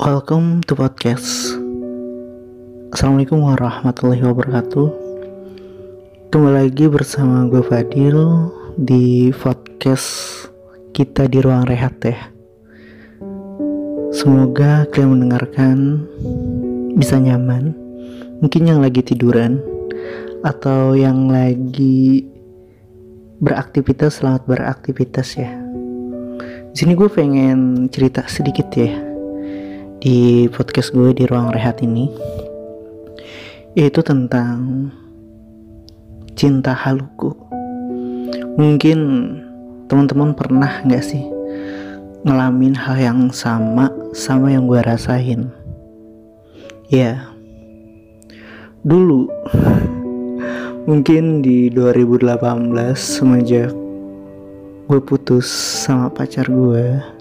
Welcome to podcast. Assalamualaikum warahmatullahi wabarakatuh. Kembali lagi bersama gue Fadil di podcast kita di ruang rehat ya. Semoga kalian mendengarkan bisa nyaman. Mungkin yang lagi tiduran atau yang lagi beraktivitas selamat beraktivitas ya. Di sini gue pengen cerita sedikit ya di podcast gue di ruang rehat ini yaitu tentang cinta haluku. Mungkin teman-teman pernah nggak sih ngalamin hal yang sama sama yang gue rasain? Ya, dulu mungkin di 2018 semenjak gue putus sama pacar gue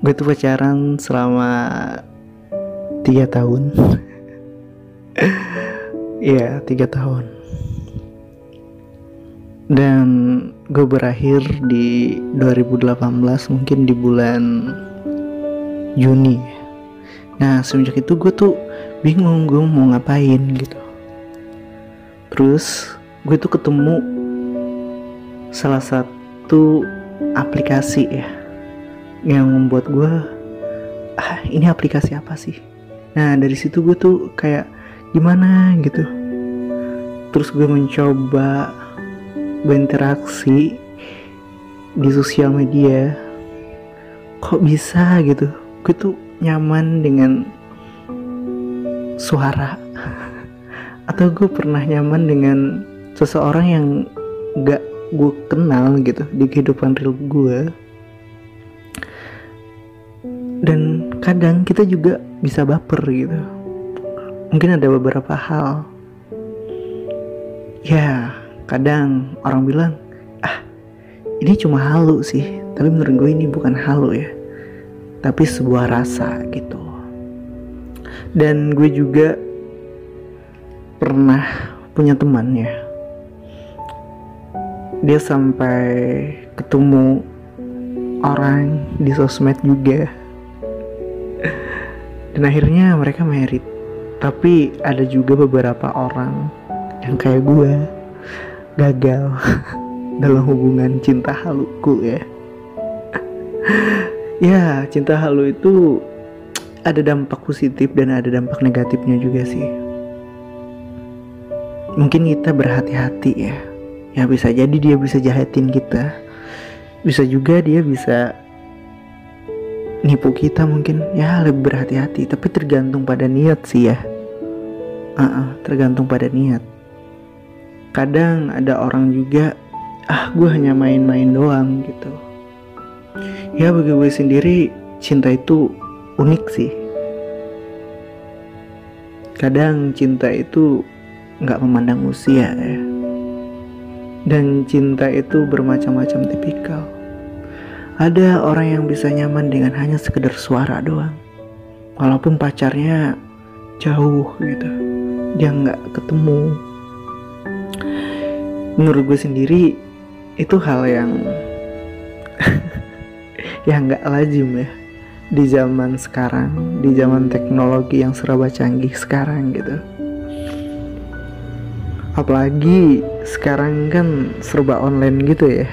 gue tuh pacaran selama tiga tahun. Iya tiga tahun. Dan gue berakhir di 2018 mungkin di bulan Juni. Nah semenjak itu gue tuh bingung gue mau ngapain gitu. Terus gue tuh ketemu salah satu aplikasi ya yang membuat gue ah ini aplikasi apa sih? Nah dari situ gue tuh kayak gimana? gitu. Terus gue mencoba berinteraksi di sosial media. Kok bisa? gitu. Gue tuh nyaman dengan suara. Atau gue pernah nyaman dengan seseorang yang gak gue kenal gitu di kehidupan real gue dan kadang kita juga bisa baper gitu. Mungkin ada beberapa hal. Ya kadang orang bilang ah ini cuma halu sih. Tapi menurut gue ini bukan halu ya. Tapi sebuah rasa gitu. Dan gue juga pernah punya teman ya dia sampai ketemu orang di sosmed juga dan akhirnya mereka merit. Tapi ada juga beberapa orang yang kayak gue gagal dalam hubungan cinta haluku ya. Ya cinta halu itu ada dampak positif dan ada dampak negatifnya juga sih. Mungkin kita berhati-hati ya. Ya bisa jadi dia bisa jahatin kita. Bisa juga dia bisa nipu kita mungkin. Ya lebih berhati-hati. Tapi tergantung pada niat sih ya. Uh -uh, tergantung pada niat. Kadang ada orang juga ah gue hanya main-main doang gitu. Ya bagi gue sendiri cinta itu unik sih. Kadang cinta itu nggak memandang usia ya. Dan cinta itu bermacam-macam tipikal ada orang yang bisa nyaman dengan hanya sekedar suara doang. Walaupun pacarnya jauh gitu. Dia nggak ketemu. Menurut gue sendiri itu hal yang yang nggak lazim ya. Di zaman sekarang di zaman teknologi yang serba canggih sekarang gitu. Apalagi sekarang kan serba online gitu ya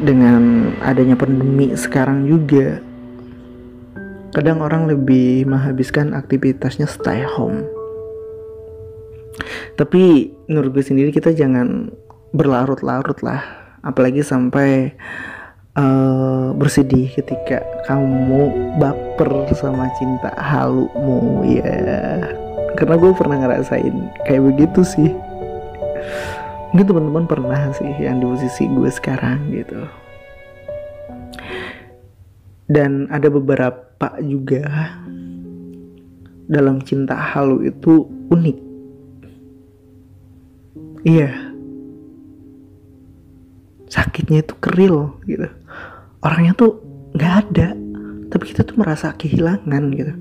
dengan adanya pandemi sekarang juga kadang orang lebih menghabiskan aktivitasnya stay home. Tapi menurut gue sendiri kita jangan berlarut-larut lah apalagi sampai uh, bersedih ketika kamu baper sama cinta halumu ya karena gue pernah ngerasain kayak begitu sih mungkin teman-teman pernah sih yang di posisi gue sekarang gitu. Dan ada beberapa juga dalam cinta halu itu unik. Iya. Sakitnya itu keril gitu. Orangnya tuh nggak ada tapi kita tuh merasa kehilangan gitu.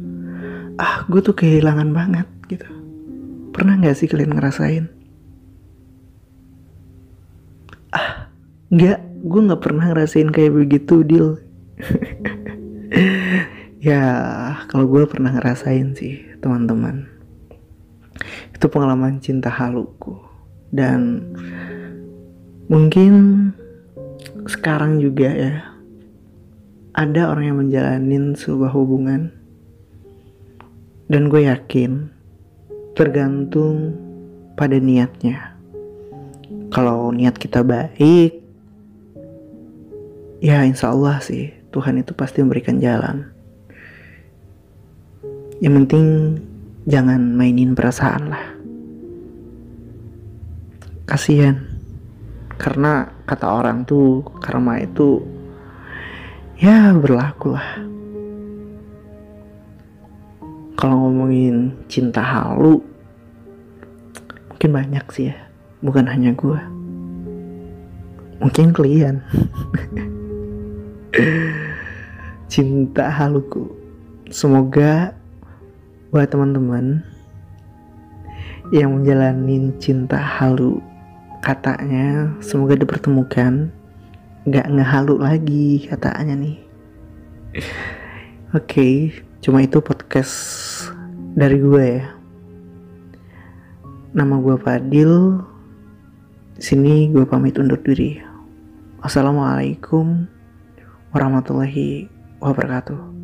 Ah gue tuh kehilangan banget gitu. Pernah nggak sih kalian ngerasain nggak gue nggak pernah ngerasain kayak begitu deal ya kalau gue pernah ngerasain sih teman-teman. Itu pengalaman cinta haluku. Dan mungkin sekarang juga ya ada orang yang menjalanin sebuah hubungan. Dan gue yakin tergantung pada niatnya. Kalau niat kita baik ya insya Allah sih Tuhan itu pasti memberikan jalan. Yang penting jangan mainin perasaan lah. Kasihan. Karena kata orang tuh karma itu ya berlaku lah. Kalau ngomongin cinta halu mungkin banyak sih ya. Bukan hanya gue mungkin kalian cinta haluku. Semoga buat teman-teman yang menjalani cinta halu katanya semoga dipertemukan. Nggak ngehalu lagi katanya nih. Oke okay, cuma itu podcast dari gue ya. Nama gue Fadil. Sini gue pamit undur diri. Wassalamualaikum warahmatullahi wabarakatuh